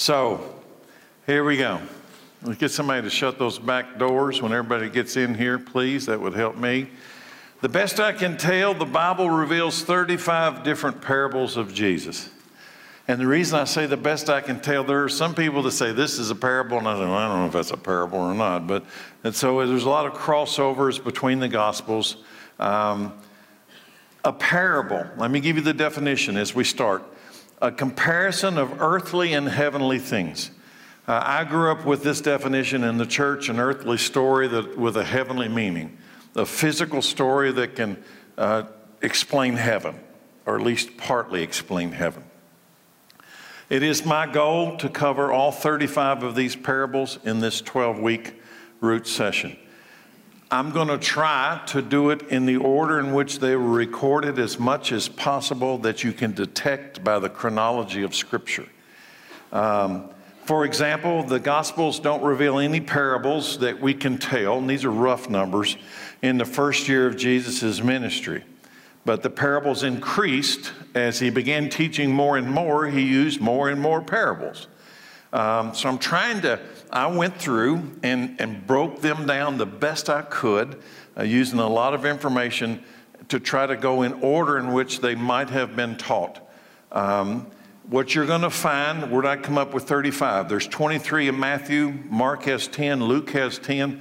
So, here we go. Let's get somebody to shut those back doors when everybody gets in here, please. That would help me. The best I can tell, the Bible reveals 35 different parables of Jesus. And the reason I say the best I can tell, there are some people that say this is a parable, and I, say, well, I don't know if that's a parable or not. But and so there's a lot of crossovers between the Gospels. Um, a parable, let me give you the definition as we start a comparison of earthly and heavenly things. Uh, I grew up with this definition in the church an earthly story that, with a heavenly meaning, a physical story that can uh, explain heaven, or at least partly explain heaven. It is my goal to cover all 35 of these parables in this 12 week root session. I'm going to try to do it in the order in which they were recorded as much as possible that you can detect by the chronology of Scripture. Um, for example, the Gospels don't reveal any parables that we can tell, and these are rough numbers, in the first year of Jesus' ministry. But the parables increased as he began teaching more and more, he used more and more parables. Um, so I'm trying to, I went through and, and broke them down the best I could, uh, using a lot of information to try to go in order in which they might have been taught. Um, what you're going to find, did I come up with 35? There's 23 in Matthew, Mark has 10, Luke has 10.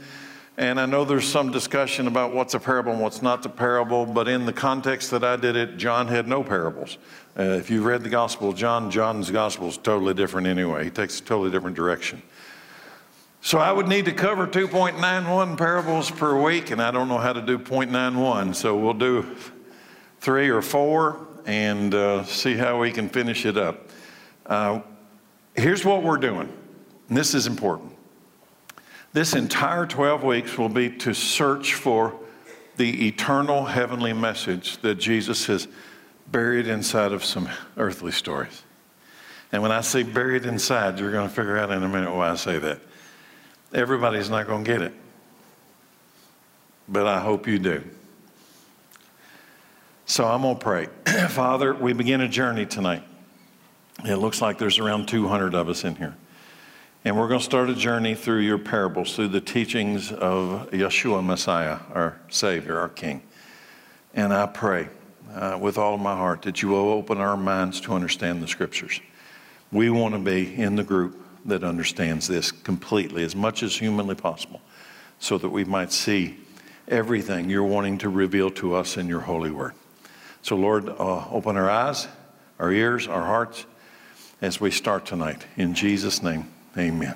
And I know there's some discussion about what's a parable and what's not a parable, but in the context that I did it, John had no parables. Uh, if you've read the Gospel of John, John's Gospel is totally different anyway. He takes a totally different direction. So I would need to cover 2.91 parables per week, and I don't know how to do 0.91. So we'll do three or four, and uh, see how we can finish it up. Uh, here's what we're doing, and this is important. This entire 12 weeks will be to search for the eternal heavenly message that Jesus has buried inside of some earthly stories. And when I say buried inside, you're going to figure out in a minute why I say that. Everybody's not going to get it, but I hope you do. So I'm going to pray. Father, we begin a journey tonight. It looks like there's around 200 of us in here. And we're going to start a journey through your parables, through the teachings of Yeshua Messiah, our Savior, our King. And I pray uh, with all of my heart that you will open our minds to understand the Scriptures. We want to be in the group that understands this completely, as much as humanly possible, so that we might see everything you're wanting to reveal to us in your holy word. So, Lord, uh, open our eyes, our ears, our hearts as we start tonight. In Jesus' name, amen.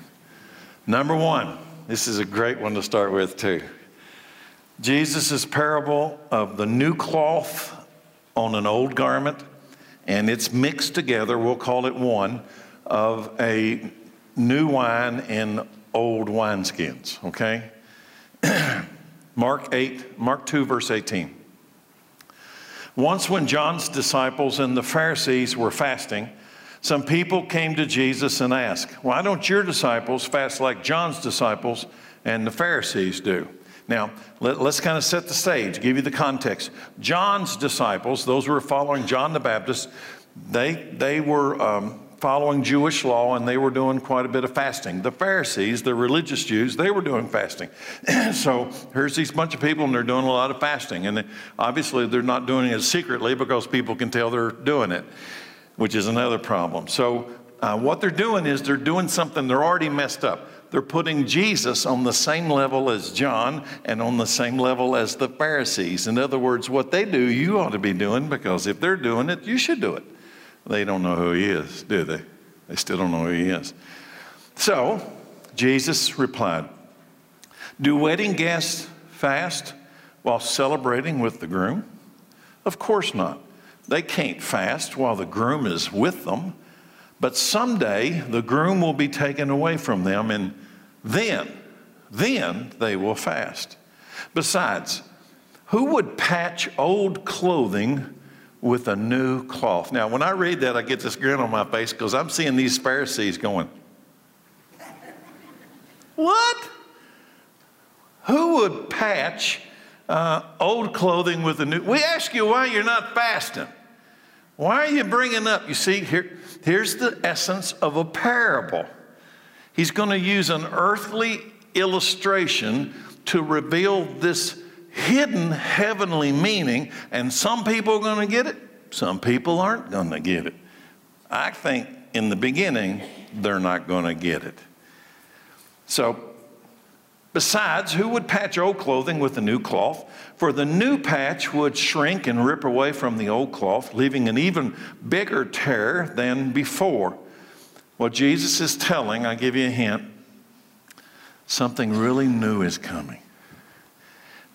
Number one, this is a great one to start with, too. Jesus' parable of the new cloth on an old garment, and it's mixed together, we'll call it one, of a new wine in old wineskins, okay? Mark 8, Mark 2, verse 18. Once, when John's disciples and the Pharisees were fasting, some people came to Jesus and asked, Why don't your disciples fast like John's disciples and the Pharisees do? Now, let, us kind of set the stage, give you the context. John's disciples, those who were following John the Baptist, they, they were um, following Jewish law and they were doing quite a bit of fasting. The Pharisees, the religious Jews, they were doing fasting. so here's these bunch of people and they're doing a lot of fasting. And obviously they're not doing it secretly because people can tell they're doing it, which is another problem. So uh, what they're doing is they're doing something they're already messed up. They're putting Jesus on the same level as John and on the same level as the Pharisees. In other words, what they do, you ought to be doing because if they're doing it, you should do it. They don't know who he is, do they? They still don't know who he is. So, Jesus replied, Do wedding guests fast while celebrating with the groom? Of course not. They can't fast while the groom is with them. But someday the groom will be taken away from them, and then, then they will fast. Besides, who would patch old clothing with a new cloth. Now, when I read that, I get this grin on my face because I'm seeing these Pharisees going, What? Who would patch uh, old clothing with a new? We ask you why you're not fasting. Why are you bringing up? You see, here, Here's the essence of a parable. He's going to use an earthly illustration to reveal this hidden heavenly meaning, and some people are going to get it, some people aren't going to get it. I think in the beginning, they're not going to get it. So, besides, who would patch old clothing with a new cloth? For the new patch would shrink and rip away from the old cloth, leaving an even bigger tear than before. What Jesus is telling, I give you a hint, something really new is coming.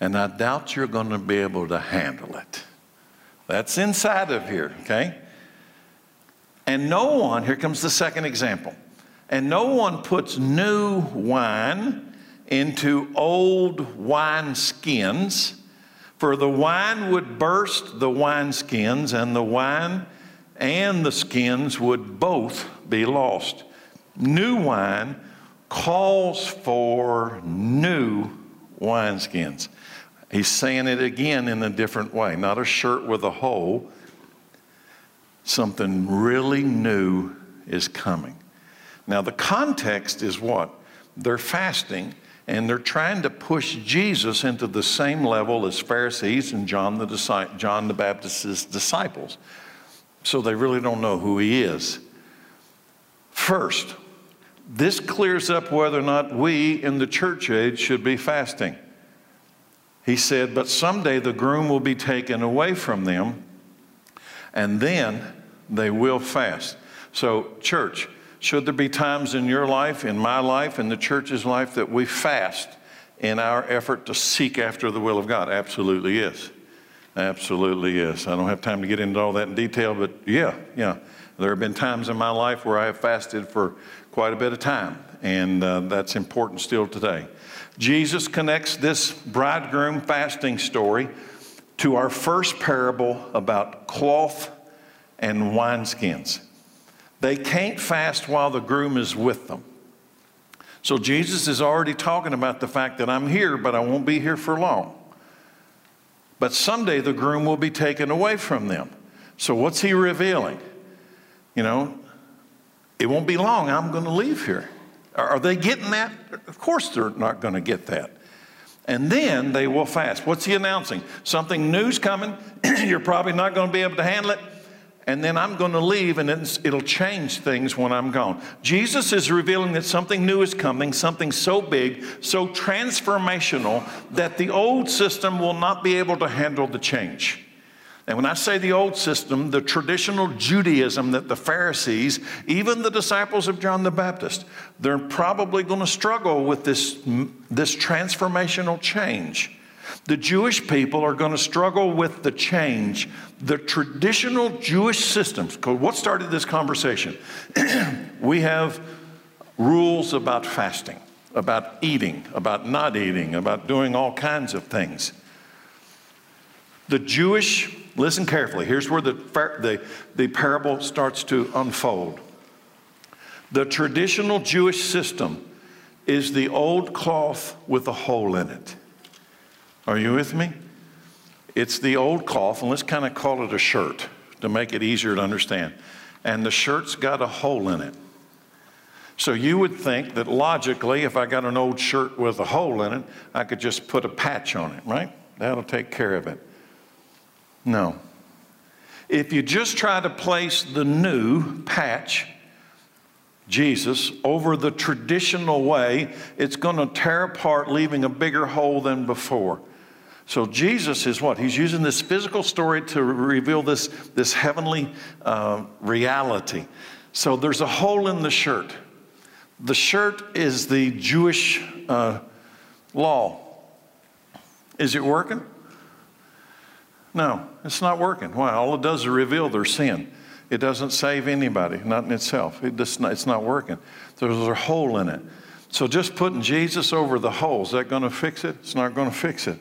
And I doubt you're going to be able to handle it. That's inside of here, okay? And no one, here comes the second example, and no one puts new wine into old wine skins, for the wine would burst the wineskins, and the wine and the skins would both be lost. New wine calls for new wineskins. He's saying it again in a different way, not a shirt with a hole. Something really new is coming. Now, the context is what? They're fasting and they're trying to push Jesus into the same level as Pharisees and John the, John the Baptist's disciples. So they really don't know who he is. First, this clears up whether or not we in the church age should be fasting. He said, But someday the groom will be taken away from them, and then they will fast. So, church, should there be times in your life, in my life, in the church's life that we fast in our effort to seek after the will of God? Absolutely yes. Absolutely yes. I don't have time to get into all that in detail, but yeah, yeah. There have been times in my life where I have fasted for quite a bit of time, and uh, that's important still today. Jesus connects this bridegroom fasting story to our first parable about cloth and wineskins. They can't fast while the groom is with them. So Jesus is already talking about the fact that I'm here, but I won't be here for long. But someday the groom will be taken away from them. So what's he revealing? You know, it won't be long, I'm going to leave here. Are they getting that? Of course, they're not going to get that. And then they will fast. What's he announcing? Something new's coming. You're probably not going to be able to handle it. And then I'm going to leave, and it'll change things when I'm gone. Jesus is revealing that something new is coming, something so big, so transformational, that the old system will not be able to handle the change. And when I say the old system, the traditional Judaism that the Pharisees, even the disciples of John the Baptist, they're probably going to struggle with this, this transformational change. The Jewish people are going to struggle with the change. The traditional Jewish systems, what started this conversation? we have rules about fasting, about eating, about not eating, about doing all kinds of things. The Jewish Listen carefully. Here's where the, the, the parable starts to unfold. The traditional Jewish system is the old cloth with a hole in it. Are you with me? It's the old cloth, and let's kind of call it a shirt to make it easier to understand. And the shirt's got a hole in it. So you would think that logically, if I got an old shirt with a hole in it, I could just put a patch on it, right? That'll take care of it. No. If you just try to place the new patch, Jesus, over the traditional way, it's going to tear apart, leaving a bigger hole than before. So Jesus is what? He's using this physical story to reveal this, this heavenly uh, reality. So there's a hole in the shirt. The shirt is the Jewish uh, law. Is it working? No, it's not working. Why? All it does is reveal their sin. It doesn't save anybody, not in itself. It just, it's not working. There's a hole in it. So just putting Jesus over the hole, is that going to fix it? It's not going to fix it.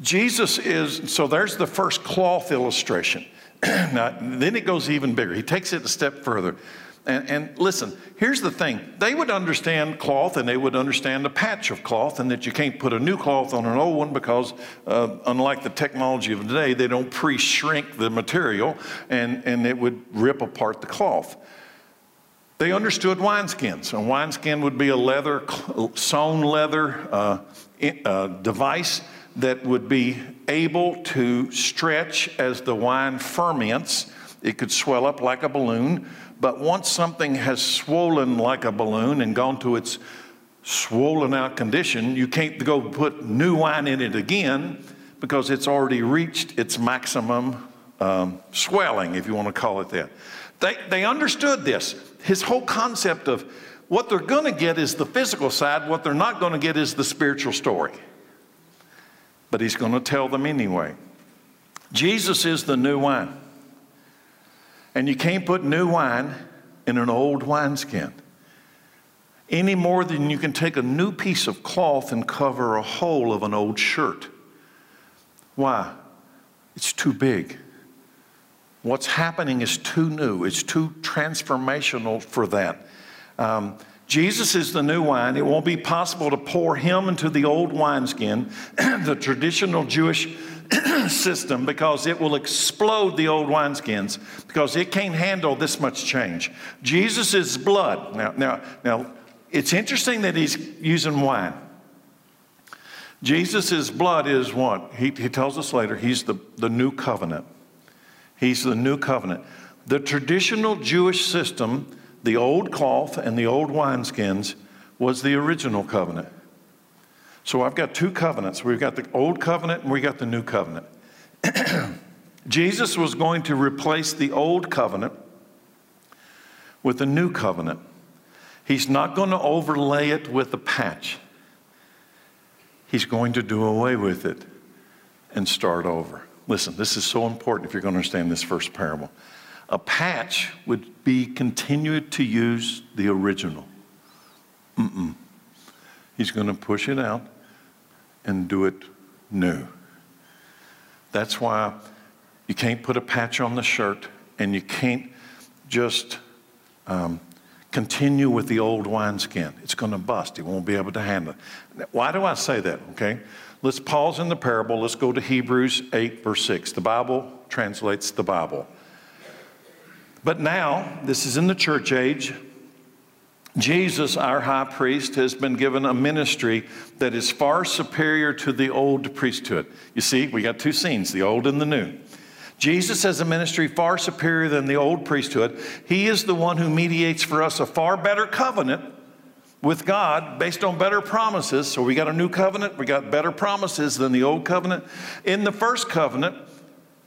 Jesus is, so there's the first cloth illustration. now, then it goes even bigger. He takes it a step further. And, and, listen, here's the thing they would understand cloth and they would understand a patch of cloth, and that you can't put a new cloth on an old one because, uh, unlike the technology of today, they don't pre shrink the material and, and it would rip apart the cloth. They understood wineskins. A wineskin would be a leather, sewn leather uh, uh, device that would be able to stretch as the wine ferments. It could swell up like a balloon, but once something has swollen like a balloon and gone to its swollen out condition, you can't go put new wine in it again because it's already reached its maximum um, swelling, if you want to call it that. They, they understood this. His whole concept of what they're going to get is the physical side, what they're not going to get is the spiritual story. But he's going to tell them anyway. Jesus is the new wine. And you can't put new wine in an old wineskin any more than you can take a new piece of cloth and cover a hole of an old shirt. Why? It's too big. What's happening is too new, it's too transformational for that. Um, Jesus is the new wine. It won't be possible to pour him into the old wineskin, the traditional Jewish system, because it will explode the old wineskins, because it can't handle this much change. Jesus' blood. Now, now, now, it's interesting that he's using wine. Jesus' blood is what? He, he tells us later, he's the, the new covenant. He's the new covenant. The traditional Jewish system, the old cloth and the old wineskins, was the original covenant. So I've got two covenants. We've got the old covenant and we've got the new covenant. Jesus was going to replace the old covenant with a new covenant. He's not going to overlay it with a patch. He's going to do away with it and start over. Listen, this is so important if you're going to understand this first parable. A patch would be continued to use the original. Mm-mm. He's going to push it out and do it new. That's why you can't put a patch on the shirt and you can't just um, continue with the old wineskin. It's going to bust. He won't be able to handle it. Why do I say that? Okay. Let's pause in the parable. Let's go to Hebrews 8, verse 6. The Bible translates the Bible. But now, this is in the church age. Jesus, our high priest, has been given a ministry that is far superior to the old priesthood. You see, we got two scenes the old and the new. Jesus has a ministry far superior than the old priesthood. He is the one who mediates for us a far better covenant with God based on better promises. So we got a new covenant, we got better promises than the old covenant. In the first covenant,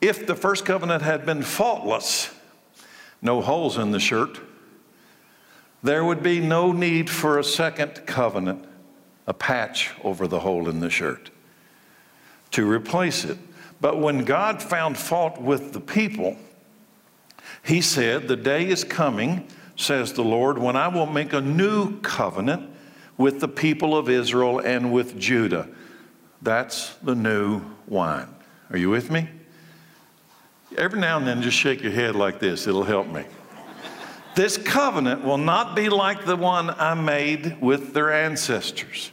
if the first covenant had been faultless, no holes in the shirt, there would be no need for a second covenant, a patch over the hole in the shirt, to replace it. But when God found fault with the people, he said, The day is coming, says the Lord, when I will make a new covenant with the people of Israel and with Judah. That's the new wine. Are you with me? Every now and then, just shake your head like this, it'll help me. This covenant will not be like the one I made with their ancestors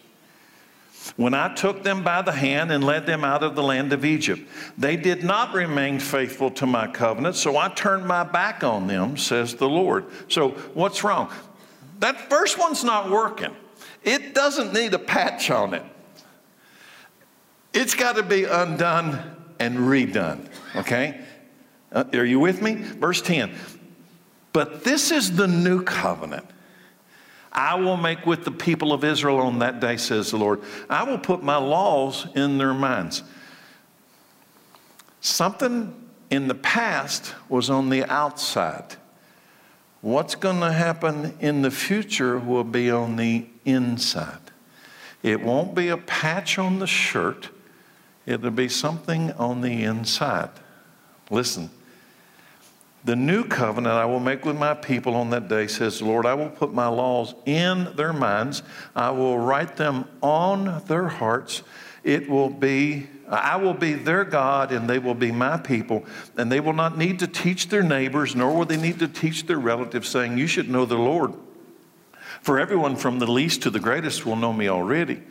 when I took them by the hand and led them out of the land of Egypt. They did not remain faithful to my covenant, so I turned my back on them, says the Lord. So, what's wrong? That first one's not working. It doesn't need a patch on it. It's got to be undone and redone, okay? Uh, are you with me? Verse 10. But this is the new covenant I will make with the people of Israel on that day, says the Lord. I will put my laws in their minds. Something in the past was on the outside. What's going to happen in the future will be on the inside. It won't be a patch on the shirt, it'll be something on the inside. Listen, the new covenant I will make with my people on that day, says the Lord. I will put my laws in their minds. I will write them on their hearts. It will be, I will be their God, and they will be my people. And they will not need to teach their neighbors, nor will they need to teach their relatives, saying, You should know the Lord. For everyone from the least to the greatest will know me already.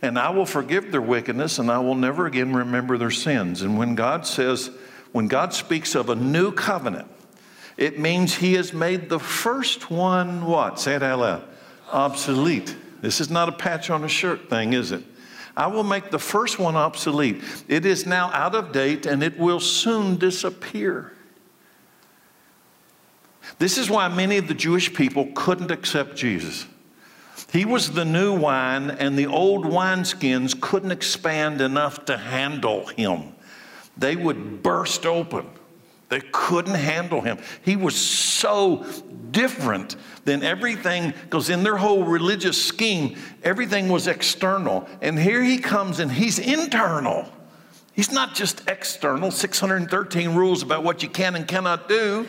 And I will forgive their wickedness, and I will never again remember their sins. And when God says, when God speaks of a new covenant, It means he has made the first one what? Say it out loud. Obsolete. This is not a patch on a shirt thing, is it? I will make the first one obsolete. It is now out of date and it will soon disappear. This is why many of the Jewish people couldn't accept Jesus. He was the new wine, and the old wineskins couldn't expand enough to handle him. They would burst open. They couldn't handle him. He was so different than everything, because in their whole religious scheme, everything was external. And here he comes and he's internal. He's not just external, 613 rules about what you can and cannot do.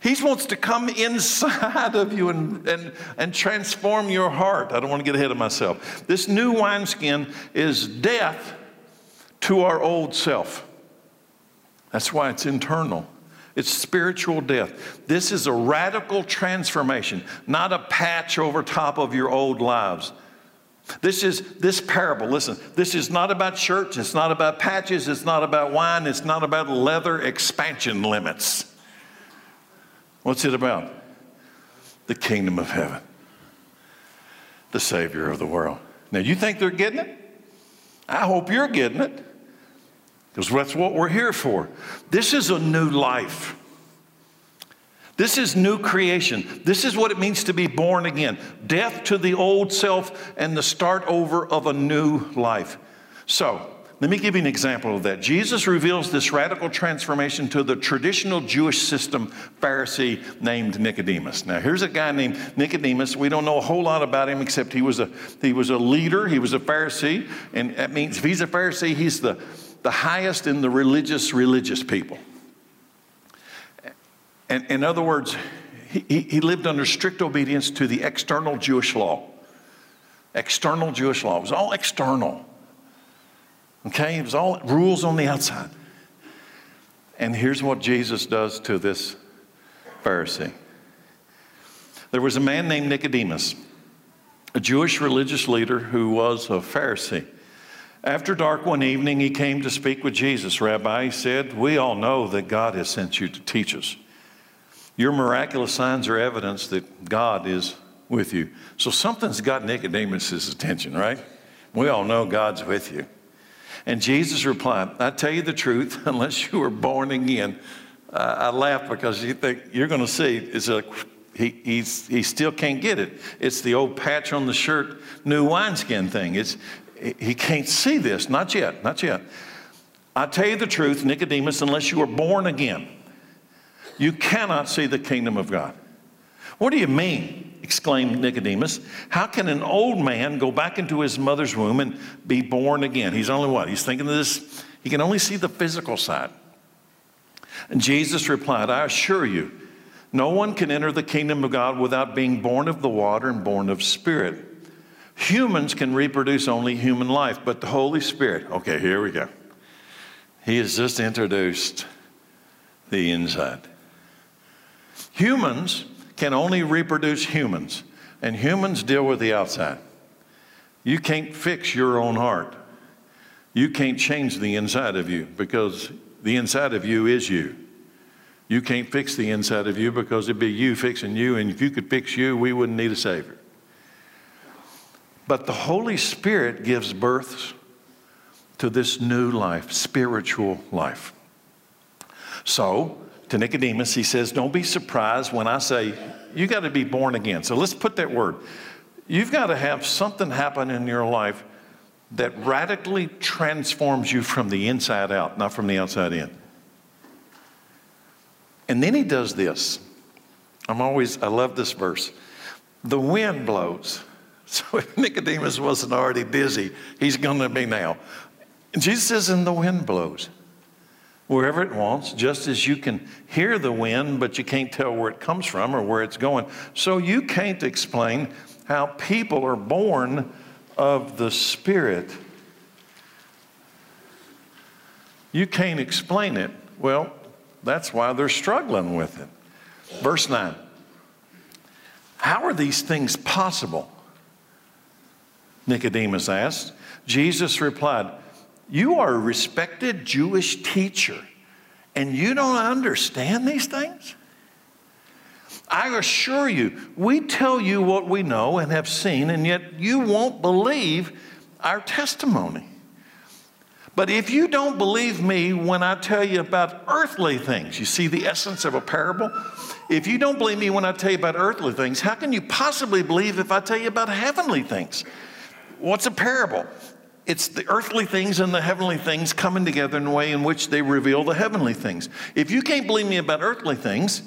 He wants to come inside of you and, and, and transform your heart. I don't want to get ahead of myself. This new wineskin is death to our old self. That's why it's internal. It's spiritual death. This is a radical transformation, not a patch over top of your old lives. This is this parable. Listen, this is not about shirts, it's not about patches, it's not about wine, it's not about leather expansion limits. What's it about? The kingdom of heaven, the Savior of the world. Now, you think they're getting it? I hope you're getting it because that's what we're here for. This is a new life. This is new creation. This is what it means to be born again death to the old self and the start over of a new life. So, let me give you an example of that. Jesus reveals this radical transformation to the traditional Jewish system Pharisee named Nicodemus. Now, here's a guy named Nicodemus. We don't know a whole lot about him except he was a, he was a leader, he was a Pharisee, and that means if he's a Pharisee, he's the, the highest in the religious, religious people. And in other words, he, he lived under strict obedience to the external Jewish law. External Jewish law. It was all external. Okay? It was all rules on the outside. And here's what Jesus does to this Pharisee. There was a man named Nicodemus, a Jewish religious leader who was a Pharisee. After dark one evening, he came to speak with Jesus. Rabbi, he said, We all know that God has sent you to teach us. Your miraculous signs are evidence that God is with you. So something's got Nicodemus' attention, right? We all know God's with you. And Jesus replied, I tell you the truth, unless you are born again. Uh, I laugh because you think you're going to see it's a he, he's, he still can't get it. It's the old patch on the shirt, new wineskin thing. It's, he can't see this, not yet, not yet. I tell you the truth, Nicodemus, unless you are born again, you cannot see the kingdom of God. What do you mean? exclaimed Nicodemus. How can an old man go back into his mother's womb and be born again? He's only what? He's thinking of this, he can only see the physical side. And Jesus replied, I assure you, no one can enter the kingdom of God without being born of the water and born of spirit. Humans can reproduce only human life, but the Holy Spirit, okay, here we go. He has just introduced the inside. Humans can only reproduce humans, and humans deal with the outside. You can't fix your own heart. You can't change the inside of you because the inside of you is you. You can't fix the inside of you because it'd be you fixing you, and if you could fix you, we wouldn't need a Savior. But the Holy Spirit gives birth to this new life, spiritual life. So, to Nicodemus, he says, Don't be surprised when I say, You got to be born again. So let's put that word. You've got to have something happen in your life that radically transforms you from the inside out, not from the outside in. And then he does this. I'm always, I love this verse. The wind blows. So if Nicodemus wasn't already dizzy, he's going to be now. Jesus says, and the wind blows wherever it wants, just as you can hear the wind, but you can't tell where it comes from or where it's going. So you can't explain how people are born of the Spirit. You can't explain it. Well, that's why they're struggling with it. Verse 9 How are these things possible? Nicodemus asked. Jesus replied, you are a respected Jewish teacher, and you don't understand these things? I assure you, we tell you what we know and have seen, and yet you won't believe our testimony. But if you don't believe me when I tell you about earthly things, you see the essence of a parable? If you don't believe me when I tell you about earthly things, how can you possibly believe if I tell you about heavenly things? What's a parable? It's the earthly things and the heavenly things coming together in a way in which they reveal the heavenly things. If you can't believe me about earthly things,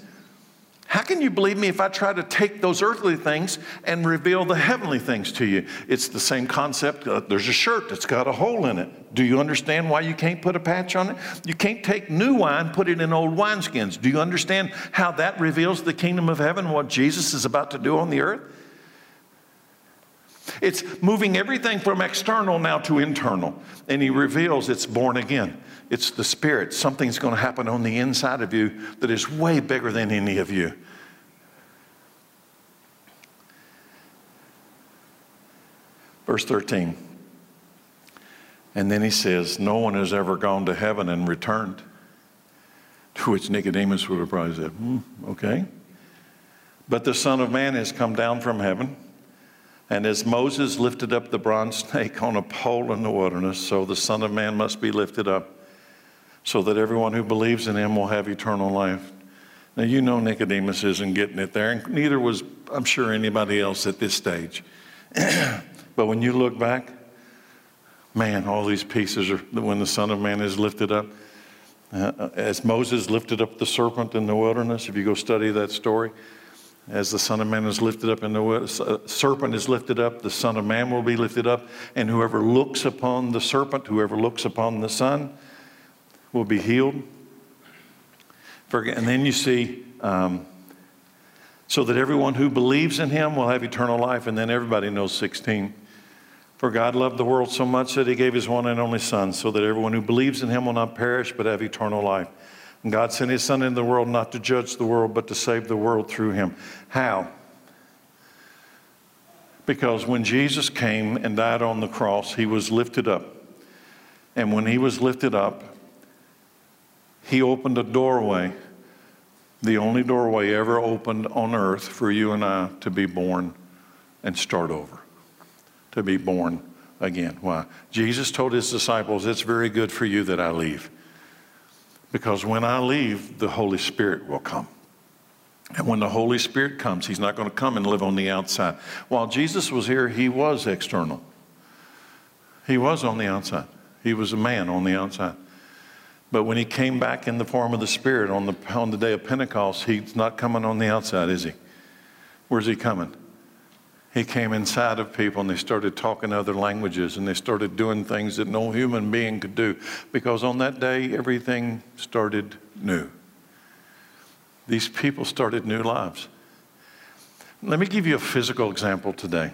how can you believe me if I try to take those earthly things and reveal the heavenly things to you? It's the same concept. Uh, there's a shirt that's got a hole in it. Do you understand why you can't put a patch on it? You can't take new wine, put it in old wineskins. Do you understand how that reveals the kingdom of heaven, what Jesus is about to do on the earth? It's moving everything from external now to internal. And he reveals it's born again. It's the Spirit. Something's going to happen on the inside of you that is way bigger than any of you. Verse 13. And then he says, No one has ever gone to heaven and returned. To which Nicodemus would have probably said, hmm, Okay. But the Son of Man has come down from heaven. And as Moses lifted up the bronze snake on a pole in the wilderness, so the Son of Man must be lifted up so that everyone who believes in him will have eternal life. Now, you know Nicodemus isn't getting it there, and neither was, I'm sure, anybody else at this stage. but when you look back, man, all these pieces are when the Son of Man is lifted up. Uh, as Moses lifted up the serpent in the wilderness, if you go study that story, as the Son of Man is lifted up and the uh, serpent is lifted up, the Son of Man will be lifted up, and whoever looks upon the serpent, whoever looks upon the Son, will be healed. And then you see, um, so that everyone who believes in him will have eternal life. And then everybody knows 16. For God loved the world so much that he gave his one and only Son, so that everyone who believes in him will not perish but have eternal life. And God sent his Son into the world not to judge the world, but to save the world through him. How? Because when Jesus came and died on the cross, he was lifted up. And when he was lifted up, he opened a doorway, the only doorway ever opened on earth for you and I to be born and start over, to be born again. Why? Jesus told his disciples, It's very good for you that I leave. Because when I leave, the Holy Spirit will come. And when the Holy Spirit comes, He's not going to come and live on the outside. While Jesus was here, He was external. He was on the outside. He was a man on the outside. But when he came back in the form of the Spirit on the, on the day of Pentecost, he's not coming on the outside, is he? Where's he coming? He came inside of people and they started talking other languages and they started doing things that no human being could do because on that day everything started new. These people started new lives. Let me give you a physical example today.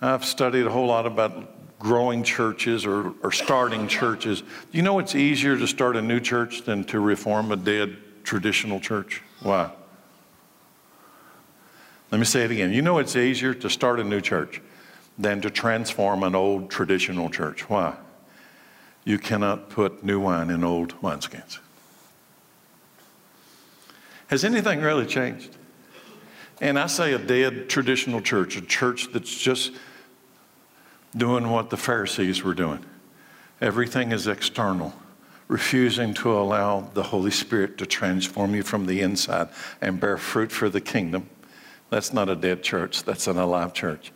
I've studied a whole lot about growing churches or, or starting churches. You know it's easier to start a new church than to reform a dead traditional church? Why? Let me say it again. You know it's easier to start a new church than to transform an old traditional church. Why? You cannot put new wine in old wineskins. Has anything really changed? And I say a dead traditional church, a church that's just doing what the Pharisees were doing. Everything is external, refusing to allow the Holy Spirit to transform you from the inside and bear fruit for the kingdom. That's not a dead church, that's an alive church.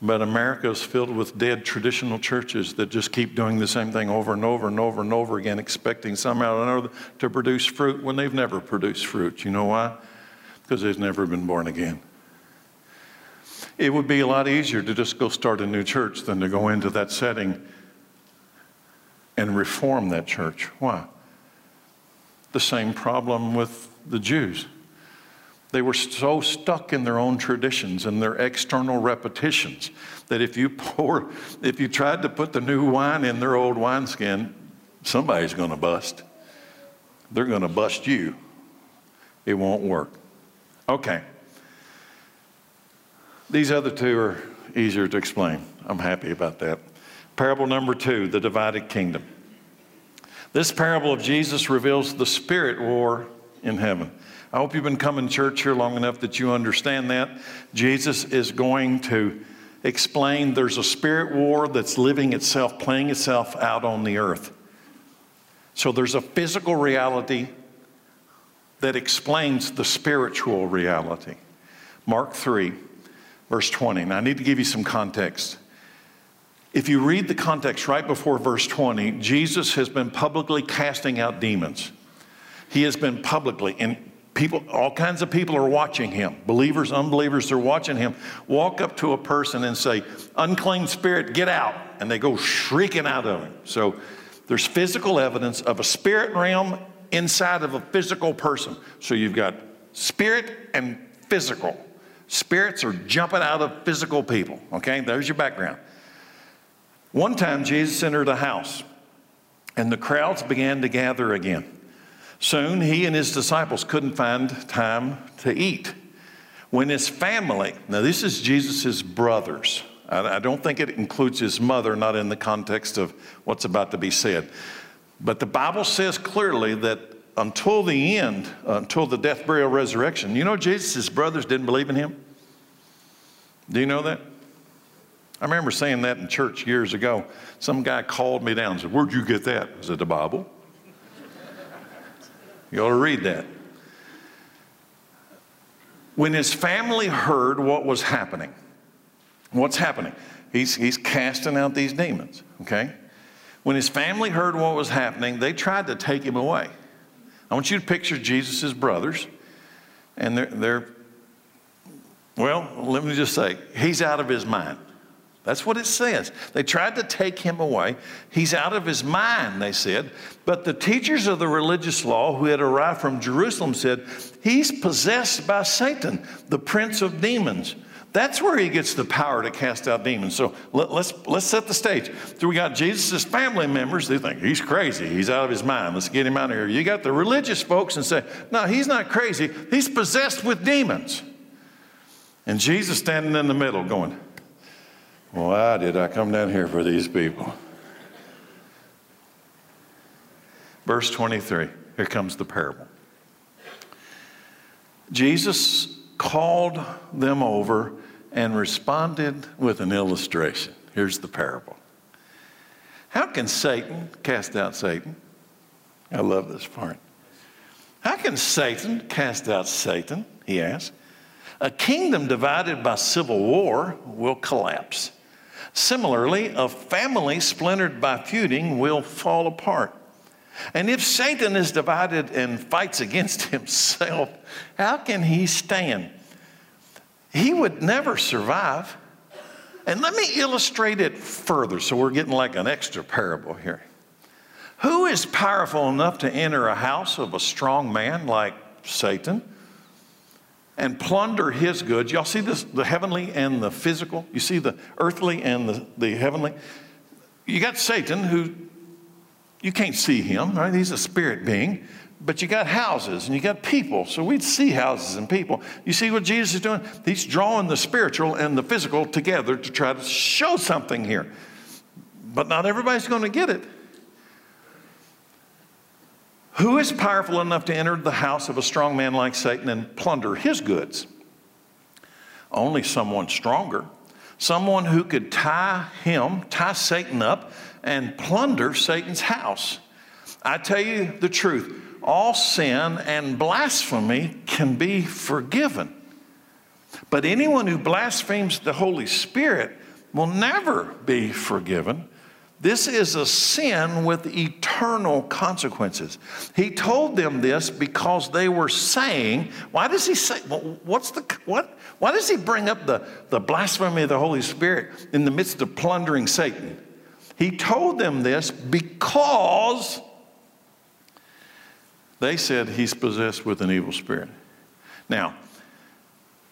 But America is filled with dead traditional churches that just keep doing the same thing over and over and over and over again, expecting somehow or another to produce fruit when they've never produced fruit. You know why? Because they've never been born again it would be a lot easier to just go start a new church than to go into that setting and reform that church. Why? The same problem with the Jews. They were so stuck in their own traditions and their external repetitions that if you pour, if you tried to put the new wine in their old wineskin, somebody's going to bust. They're going to bust you. It won't work. Okay. These other two are easier to explain. I'm happy about that. Parable number two the divided kingdom. This parable of Jesus reveals the spirit war in heaven. I hope you've been coming to church here long enough that you understand that. Jesus is going to explain there's a spirit war that's living itself, playing itself out on the earth. So there's a physical reality that explains the spiritual reality. Mark 3, verse 20. Now, I need to give you some context. If you read the context right before verse 20, Jesus has been publicly casting out demons. He has been publicly, and people, all kinds of people are watching him. Believers, unbelievers, they're watching him walk up to a person and say, Unclean spirit, get out. And they go shrieking out of him. So there's physical evidence of a spirit realm inside of a physical person. So you've got spirit and physical. Spirits are jumping out of physical people. Okay, there's your background. One time, Jesus entered a house, and the crowds began to gather again. Soon, he and his disciples couldn't find time to eat. When his family, now this is Jesus' brothers, I don't think it includes his mother, not in the context of what's about to be said. But the Bible says clearly that until the end, uh, until the death, burial, resurrection, you know, Jesus' brothers didn't believe in him? Do you know that? I remember saying that in church years ago. Some guy called me down and said, Where'd you get that? Was it the Bible? You ought to read that. When his family heard what was happening, what's happening? He's, he's casting out these demons, okay? When his family heard what was happening, they tried to take him away. I want you to picture Jesus' brothers, and they're, they're well, let me just say, he's out of his mind. That's what it says. They tried to take him away. He's out of his mind, they said. But the teachers of the religious law who had arrived from Jerusalem said, He's possessed by Satan, the prince of demons. That's where he gets the power to cast out demons. So let, us let's, let's set the stage. So we got Jesus' family members. They think he's crazy. He's out of his mind. Let's get him out of here. You got the religious folks and say, no, he's not crazy. He's possessed with demons. And Jesus standing in the middle going, why did I come down here for these people? Verse 23, here comes the parable. Jesus called them over and responded with an illustration. Here's the parable. How can Satan cast out Satan? I love this part. How can Satan cast out Satan? He asked. A kingdom divided by civil war will collapse. Similarly, a family splintered by feuding will fall apart. And if Satan is divided and fights against himself, how can he stand? He would never survive. And let me illustrate it further so we're getting like an extra parable here. Who is powerful enough to enter a house of a strong man like Satan? And plunder his goods. Y'all see this, the heavenly and the physical? You see the earthly and the, the heavenly? You got Satan who you can't see him, right? He's a spirit being. But you got houses and you got people. So we'd see houses and people. You see what Jesus is doing? He's drawing the spiritual and the physical together to try to show something here. But not everybody's going to get it. Who is powerful enough to enter the house of a strong man like Satan and plunder his goods? Only someone stronger. Someone who could tie him, tie Satan up, and plunder Satan's house. I tell you the truth all sin and blasphemy can be forgiven. But anyone who blasphemes the Holy Spirit will never be forgiven this is a sin with eternal consequences. He told them this because they were saying, why does he say, what's the, what? Why does he bring up the, the blasphemy of the Holy Spirit in the midst of plundering Satan? He told them this because they said he's possessed with an evil spirit. Now,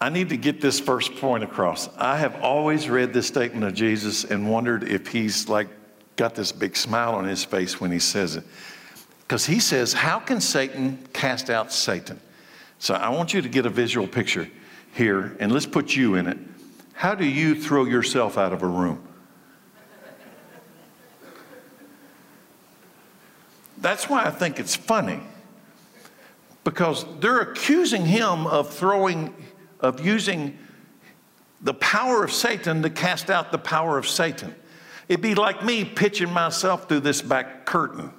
I need to get this first point across. I have always read this statement of Jesus and wondered if he's like got this big smile on his face when he says it. Because he says, How can Satan cast out Satan? So I want you to get a visual picture here, and let's put you in it. How do you throw yourself out of a room? That's why I think it's funny. because they're accusing him of throwing, of using the power of Satan to cast out the power of Satan. It'd be like me pitching myself through this back curtain.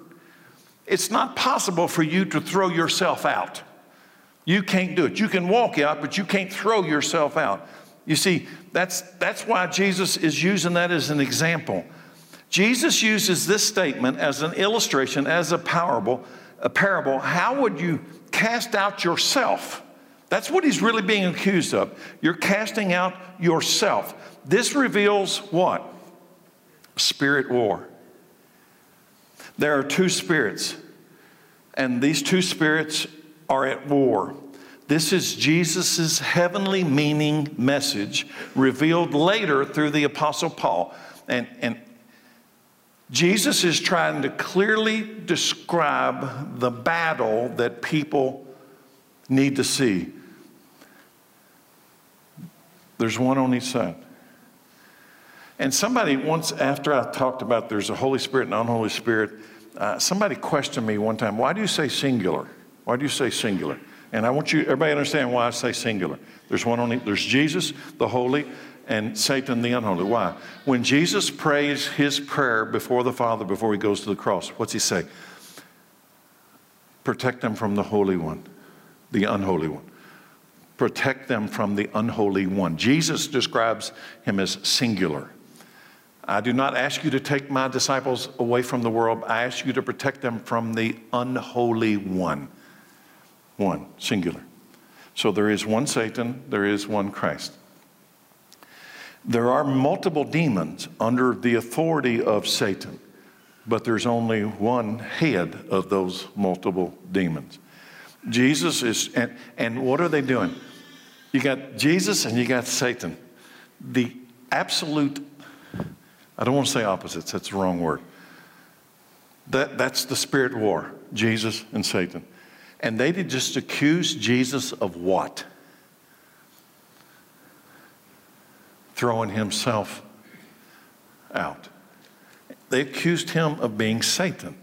It's not possible for you to throw yourself out. You can't do it. You can walk out, but you can't throw yourself out. You see, that's, that's why Jesus is using that as an example. Jesus uses this statement as an illustration, as a parable, a parable. How would you cast out yourself? That's what he's really being accused of. You're casting out yourself. This reveals what? Spirit war. There are two spirits, and these two spirits are at war. This is Jesus' heavenly meaning message revealed later through the Apostle Paul. And, and Jesus is trying to clearly describe the battle that people need to see. There's one on each side. And somebody once, after I talked about there's a Holy Spirit and unholy Spirit, uh, somebody questioned me one time, why do you say singular? Why do you say singular? And I want you, everybody understand why I say singular. There's one only, there's Jesus, the holy, and Satan, the unholy. Why? When Jesus prays his prayer before the Father, before he goes to the cross, what's he say? Protect them from the Holy One, the unholy one. Protect them from the unholy one. Jesus describes him as singular. I do not ask you to take my disciples away from the world. I ask you to protect them from the unholy one. One, singular. So there is one Satan, there is one Christ. There are multiple demons under the authority of Satan, but there's only one head of those multiple demons. Jesus is, and, and what are they doing? You got Jesus and you got Satan. The absolute, I don't want to say opposites, that's the wrong word. That, that's the spirit war, Jesus and Satan. And they did just accuse Jesus of what? throwing himself out. They accused him of being Satan.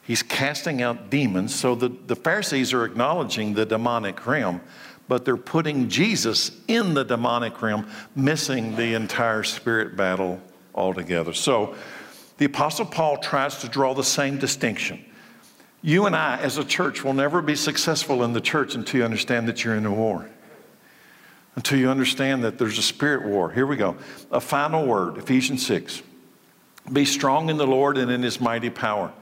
He's casting out demons. So the, the Pharisees are acknowledging the demonic realm, but they're putting Jesus in the demonic realm, missing the entire spirit battle altogether. So the Apostle Paul tries to draw the same distinction. You and I, as a church, will never be successful in the church until you understand that you're in a war until you understand that there's a spirit war. Here we go. A final word, Ephesians 6. Be strong in the Lord and in his mighty power.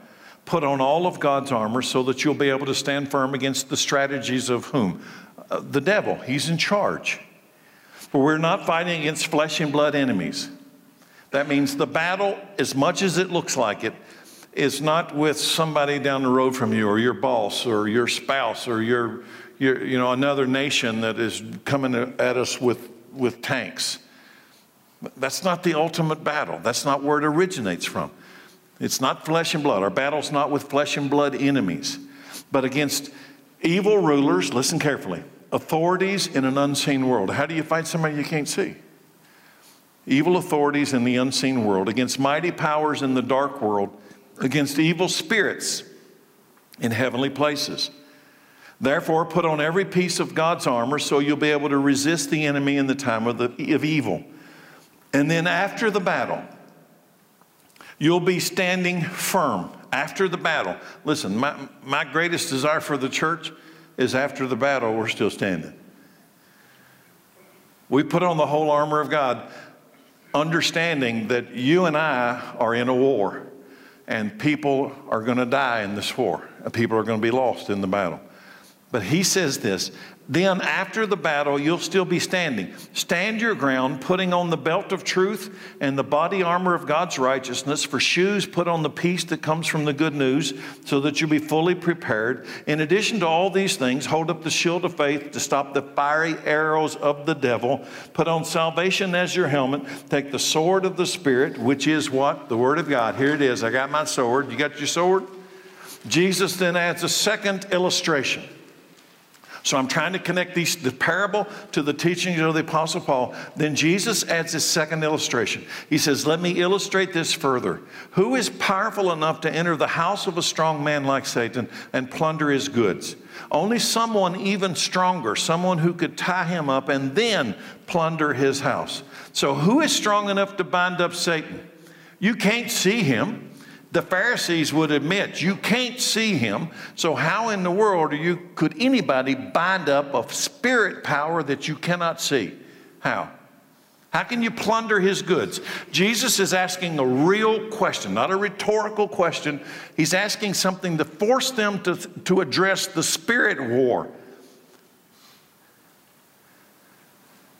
Put on all of God's armor so that you'll be able to stand firm against the strategies of whom? Uh, the devil. He's in charge. For we're not fighting against flesh and blood enemies. That means the battle, as much as it looks like it, is not with somebody down the road from you or your boss or your spouse or your you know, another nation that is coming at us with, with tanks. That's not the ultimate battle. That's not where it originates from. It's not flesh and blood. Our battle's not with flesh and blood enemies, but against evil rulers, listen carefully, authorities in an unseen world. How do you fight somebody you can't see? Evil authorities in the unseen world, against mighty powers in the dark world, against evil spirits in heavenly places. Therefore, put on every piece of God's armor so you'll be able to resist the enemy in the time of, the, of evil. And then after the battle, you'll be standing firm after the battle. Listen, my, my greatest desire for the church is after the battle, we're still standing. We put on the whole armor of God, understanding that you and I are in a war, and people are going to die in this war, and people are going to be lost in the battle. But he says this then after the battle, you'll still be standing. Stand your ground, putting on the belt of truth and the body armor of God's righteousness. For shoes, put on the peace that comes from the good news so that you'll be fully prepared. In addition to all these things, hold up the shield of faith to stop the fiery arrows of the devil. Put on salvation as your helmet. Take the sword of the Spirit, which is what? The Word of God. Here it is. I got my sword. You got your sword? Jesus then adds a second illustration. So I'm trying to connect these, the parable to the teachings of the Apostle Paul. Then Jesus adds his second illustration. He says, Let me illustrate this further. Who is powerful enough to enter the house of a strong man like Satan and plunder his goods? Only someone even stronger, someone who could tie him up and then plunder his house. So, who is strong enough to bind up Satan? You can't see him the Pharisees would admit you can't see him. So how in the world you, could anybody bind up a spirit power that you cannot see? How? How can you plunder his goods? Jesus is asking a real question, not a rhetorical question. He's asking something to force them to, to address the spirit war.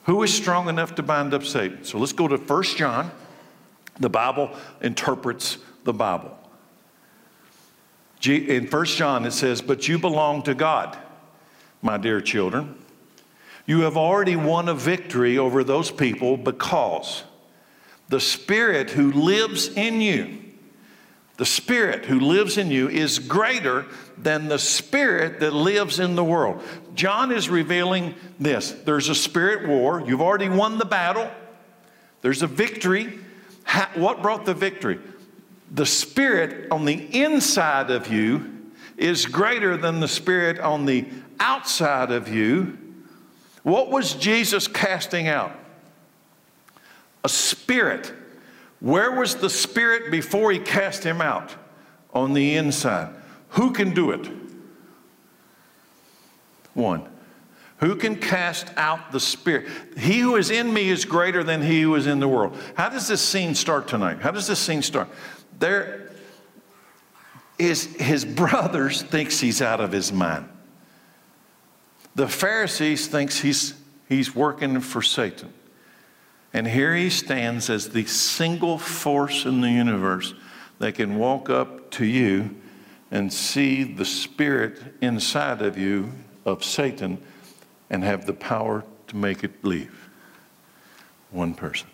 Who is strong enough to bind up Satan? So let's go to 1 John. The Bible interprets the Bible. In 1 John, it says, But you belong to God, my dear children. You have already won a victory over those people because the Spirit who lives in you, the Spirit who lives in you is greater than the Spirit that lives in the world. John is revealing this there's a spirit war. You've already won the battle, there's a victory. what brought the victory? The spirit on the inside of you is greater than the spirit on the outside of you. What was Jesus casting out? A spirit. Where was the spirit before he cast him out? On the inside. Who can do it? One. Who can cast out the spirit? He who is in me is greater than he who is in the world. How does this scene start tonight? How does this scene start? There is his brothers thinks he's out of his mind. The Pharisees thinks he's he's working for Satan. And here he stands as the single force in the universe that can walk up to you and see the spirit inside of you of Satan and have the power to make it leave. One person.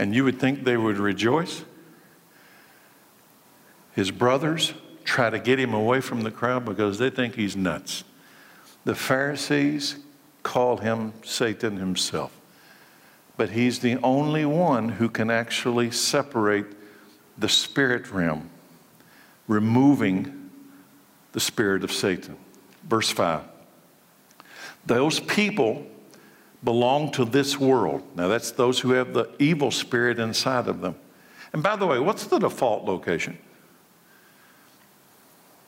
And you would think they would rejoice. His brothers try to get him away from the crowd because they think he's nuts. The Pharisees call him Satan himself. But he's the only one who can actually separate the spirit realm, removing the spirit of Satan. Verse 5. Those people belong to this world. Now, that's those who have the evil spirit inside of them. And by the way, what's the default location?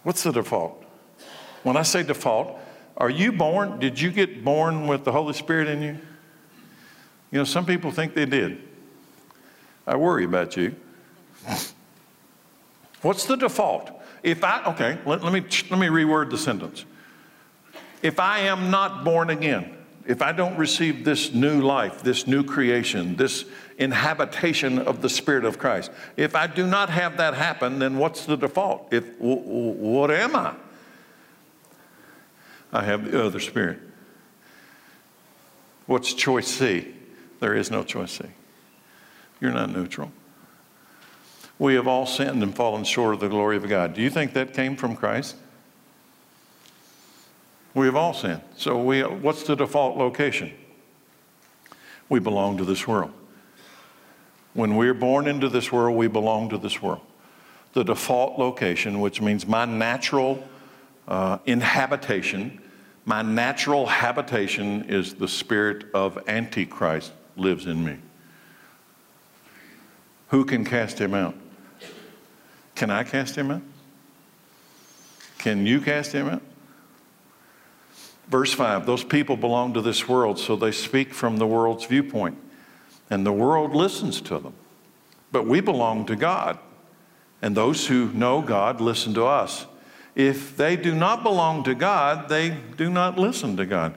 What's the default? When I say default, are you born? Did you get born with the Holy Spirit in you? You know, some people think they did. I worry about you. What's the default? If I, okay, let, let, me, let me reword the sentence. If I am not born again, if I don't receive this new life, this new creation, this inhabitation of the Spirit of Christ, if I do not have that happen, then what's the default? If, w- w- what am I? I have the other spirit. What's choice C? There is no choice C. You're not neutral. We have all sinned and fallen short of the glory of God. Do you think that came from Christ? We have all sinned. So we, what's the default location? We belong to this world. When we're born into this world, we belong to this world. The default location, which means my natural uh, inhabitation, my natural habitation is the spirit of Antichrist lives in me. Who can cast him out? Can I cast him out? Can you cast him out? Verse 5 Those people belong to this world, so they speak from the world's viewpoint, and the world listens to them. But we belong to God, and those who know God listen to us. If they do not belong to God, they do not listen to God.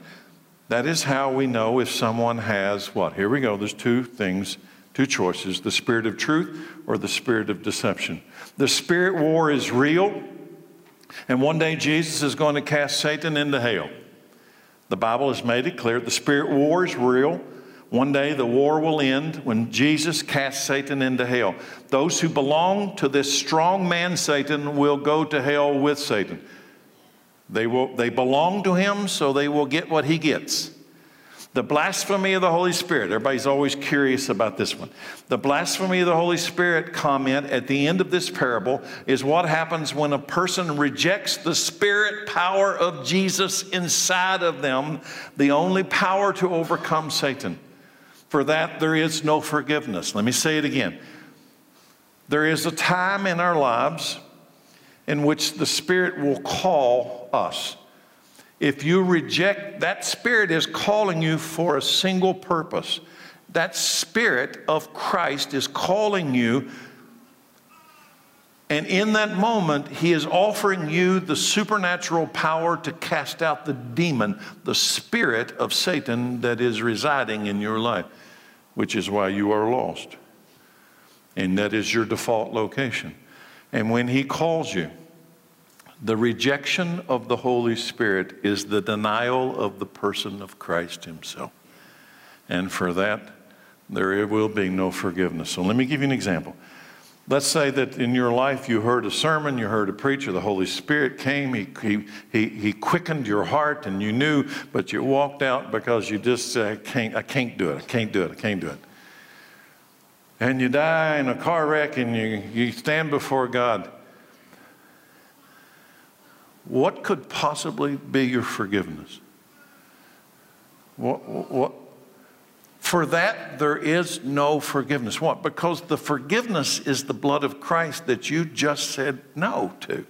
That is how we know if someone has what? Here we go. There's two things, two choices the spirit of truth or the spirit of deception. The spirit war is real, and one day Jesus is going to cast Satan into hell. The Bible has made it clear the spirit war is real. One day the war will end when Jesus casts Satan into hell. Those who belong to this strong man, Satan, will go to hell with Satan. They, will, they belong to him, so they will get what he gets. The blasphemy of the Holy Spirit. Everybody's always curious about this one. The blasphemy of the Holy Spirit comment at the end of this parable is what happens when a person rejects the spirit power of Jesus inside of them, the only power to overcome Satan. For that, there is no forgiveness. Let me say it again. There is a time in our lives in which the Spirit will call us. If you reject, that Spirit is calling you for a single purpose. That Spirit of Christ is calling you. And in that moment, He is offering you the supernatural power to cast out the demon, the spirit of Satan that is residing in your life, which is why you are lost. And that is your default location. And when He calls you, the rejection of the Holy Spirit is the denial of the person of Christ Himself. And for that, there will be no forgiveness. So let me give you an example. Let's say that in your life you heard a sermon, you heard a preacher, the Holy Spirit came, he, he, he, he quickened your heart, and you knew, but you walked out because you just said, I can't, I can't do it, I can't do it, I can't do it. And you die in a car wreck and you, you stand before God what could possibly be your forgiveness? What, what, for that, there is no forgiveness. What? Because the forgiveness is the blood of Christ that you just said no to.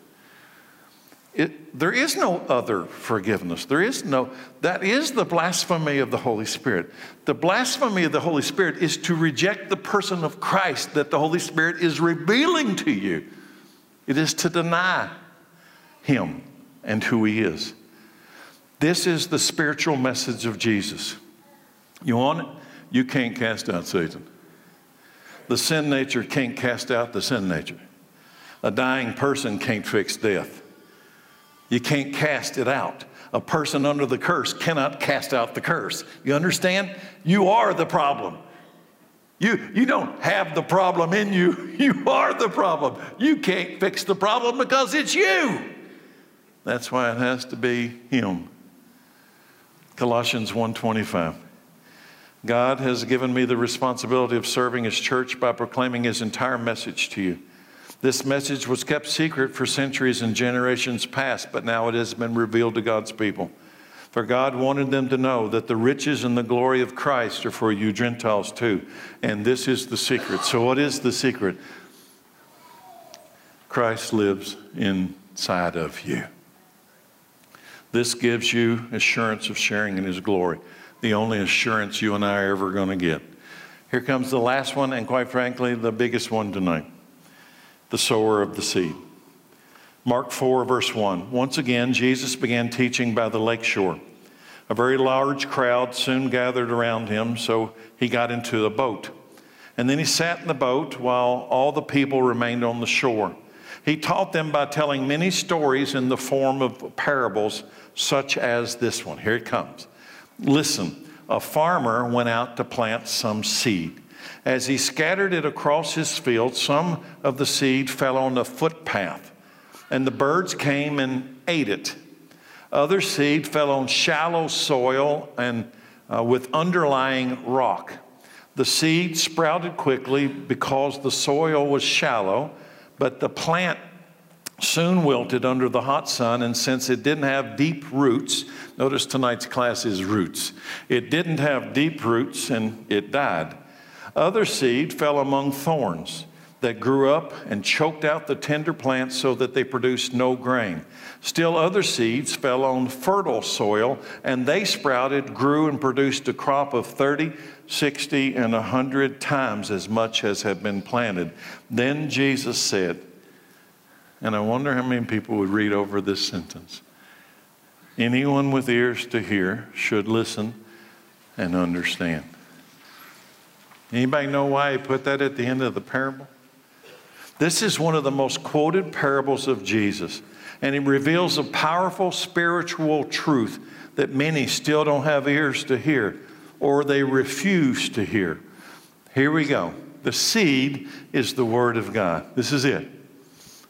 It, there is no other forgiveness. There is no, that is the blasphemy of the Holy Spirit. The blasphemy of the Holy Spirit is to reject the person of Christ that the Holy Spirit is revealing to you. It is to deny him and who he is. This is the spiritual message of Jesus. You want it? You can't cast out Satan. The sin nature can't cast out the sin nature. A dying person can't fix death. You can't cast it out. A person under the curse cannot cast out the curse. You understand? You are the problem. You, you don't have the problem in you. You are the problem. You can't fix the problem because it's you. That's why it has to be him. Colossians 1:25. God has given me the responsibility of serving his church by proclaiming his entire message to you. This message was kept secret for centuries and generations past, but now it has been revealed to God's people. For God wanted them to know that the riches and the glory of Christ are for you Gentiles too. And this is the secret. So, what is the secret? Christ lives inside of you. This gives you assurance of sharing in His glory, the only assurance you and I are ever going to get. Here comes the last one, and quite frankly, the biggest one tonight the sower of the seed. Mark 4, verse 1. Once again, Jesus began teaching by the lake shore. A very large crowd soon gathered around him, so he got into a boat. And then he sat in the boat while all the people remained on the shore. He taught them by telling many stories in the form of parables such as this one. Here it comes. Listen, a farmer went out to plant some seed. As he scattered it across his field, some of the seed fell on the footpath, and the birds came and ate it. Other seed fell on shallow soil and uh, with underlying rock. The seed sprouted quickly because the soil was shallow, but the plant soon wilted under the hot sun, and since it didn't have deep roots, notice tonight's class is roots. It didn't have deep roots and it died. Other seed fell among thorns that grew up and choked out the tender plants so that they produced no grain. Still, other seeds fell on fertile soil, and they sprouted, grew, and produced a crop of 30, 60, and 100 times as much as had been planted. Then Jesus said, and I wonder how many people would read over this sentence. Anyone with ears to hear should listen and understand. Anybody know why he put that at the end of the parable? This is one of the most quoted parables of Jesus, and it reveals a powerful spiritual truth that many still don't have ears to hear or they refuse to hear. Here we go. The seed is the Word of God. This is it.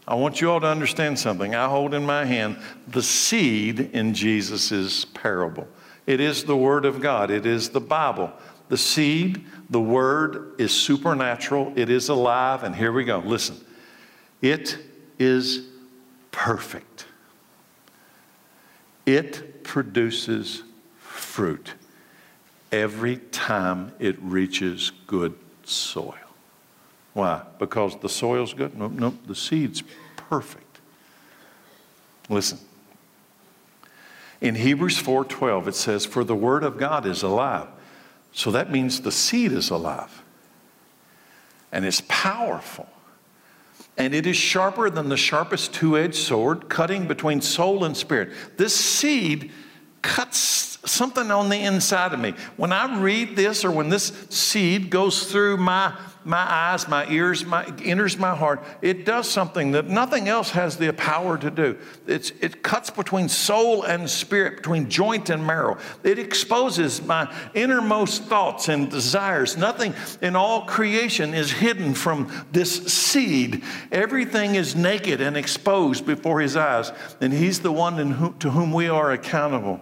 I want you all to understand something. I hold in my hand the seed in Jesus' parable. It is the Word of God, it is the Bible. The seed, the Word, is supernatural, it is alive, and here we go. Listen, it is perfect. It produces fruit every time it reaches good soil. Why? Because the soil's good? Nope, nope. The seed's perfect. Listen. In Hebrews 4:12 it says for the word of God is alive. So that means the seed is alive. And it's powerful. And it is sharper than the sharpest two-edged sword, cutting between soul and spirit. This seed cuts something on the inside of me. When I read this or when this seed goes through my my eyes, my ears, my, enters my heart, it does something that nothing else has the power to do. It's, it cuts between soul and spirit, between joint and marrow. It exposes my innermost thoughts and desires. Nothing in all creation is hidden from this seed. Everything is naked and exposed before his eyes, and he's the one whom, to whom we are accountable.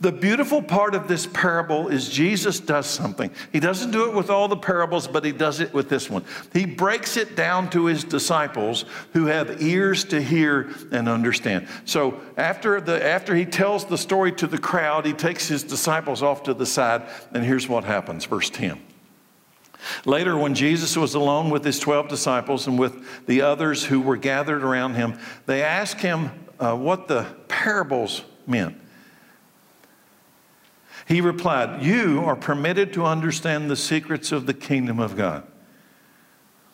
The beautiful part of this parable is Jesus does something. He doesn't do it with all the parables, but he does it with this one. He breaks it down to his disciples who have ears to hear and understand. So after, the, after he tells the story to the crowd, he takes his disciples off to the side, and here's what happens. Verse 10. Later, when Jesus was alone with his 12 disciples and with the others who were gathered around him, they asked him uh, what the parables meant. He replied, You are permitted to understand the secrets of the kingdom of God.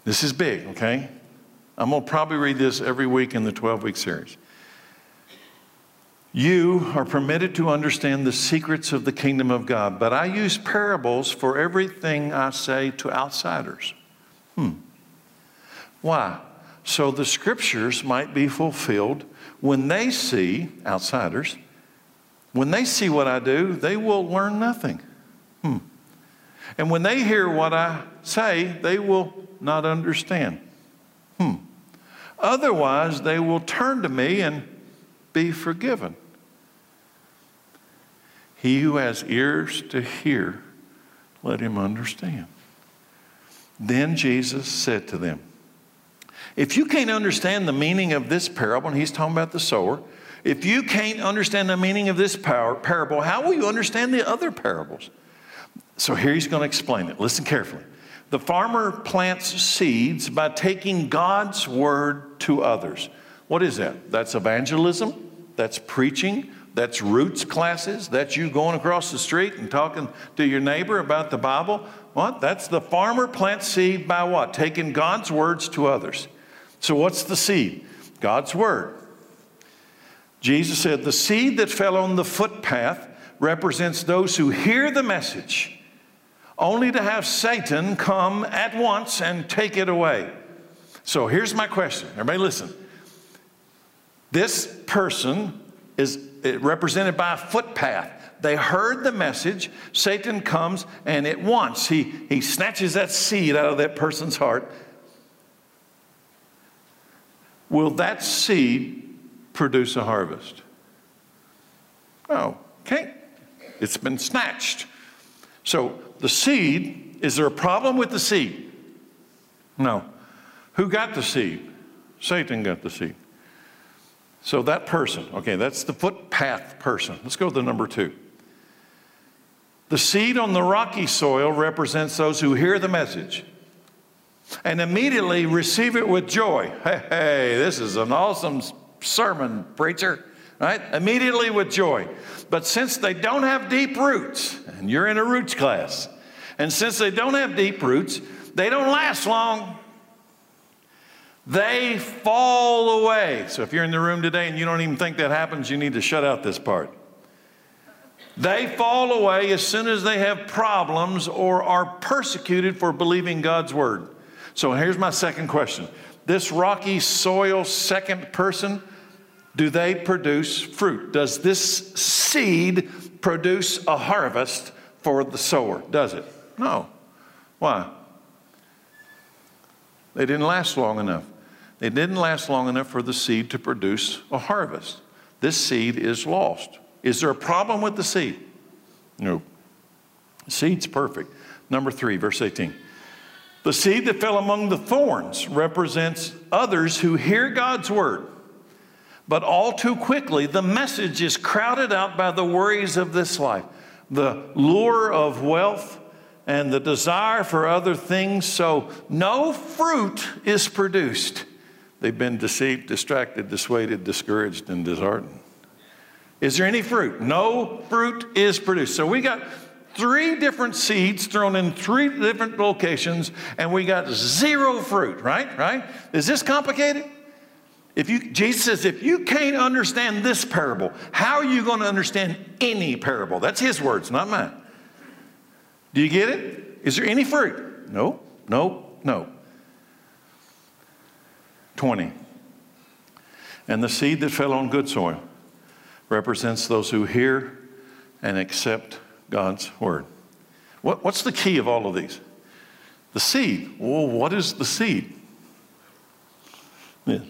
This is big, okay? I'm going to probably read this every week in the 12 week series. You are permitted to understand the secrets of the kingdom of God, but I use parables for everything I say to outsiders. Hmm. Why? So the scriptures might be fulfilled when they see, outsiders, when they see what I do, they will learn nothing. Hmm. And when they hear what I say, they will not understand. Hmm. Otherwise, they will turn to me and be forgiven. He who has ears to hear, let him understand. Then Jesus said to them, If you can't understand the meaning of this parable, and he's talking about the sower, if you can't understand the meaning of this parable, how will you understand the other parables? So here he's going to explain it. Listen carefully. The farmer plants seeds by taking God's word to others. What is that? That's evangelism, that's preaching, that's roots classes, that's you going across the street and talking to your neighbor about the Bible. What? That's the farmer plants seed by what? Taking God's words to others. So what's the seed? God's word. Jesus said, The seed that fell on the footpath represents those who hear the message, only to have Satan come at once and take it away. So here's my question. Everybody listen. This person is eh, represented by a footpath. They heard the message. Satan comes, and at once he, he snatches that seed out of that person's heart. Will that seed produce a harvest? Oh, okay. It's been snatched. So the seed, is there a problem with the seed? No. Who got the seed? Satan got the seed. So that person, okay, that's the footpath person. Let's go to the number two. The seed on the rocky soil represents those who hear the message and immediately receive it with joy. Hey, hey, this is an awesome sermon, preacher, right? Immediately with joy. But since they don't have deep roots, and you're in a roots class, and since they don't have deep roots, they don't last long. They fall away. So if you're in the room today and you don't even think that happens, you need to shut out this part. They fall away as soon as they have problems or are persecuted for believing God's word. So here's my second question this rocky soil second person, do they produce fruit? Does this seed produce a harvest for the sower? Does it? No. Why? They didn't last long enough. They didn't last long enough for the seed to produce a harvest. This seed is lost. Is there a problem with the seed? No. Seed's perfect. Number three, verse 18. The seed that fell among the thorns represents others who hear God's word, but all too quickly the message is crowded out by the worries of this life, the lure of wealth, and the desire for other things, so no fruit is produced. They've been deceived, distracted, dissuaded, discouraged, and disheartened. Is there any fruit? No fruit is produced. So we got three different seeds thrown in three different locations, and we got zero fruit, right? Right? Is this complicated? If you, Jesus says, if you can't understand this parable, how are you going to understand any parable? That's his words, not mine. Do you get it? Is there any fruit? No, no, no. 20. And the seed that fell on good soil represents those who hear and accept God's word. What, what's the key of all of these? The seed. Well, what is the seed? This.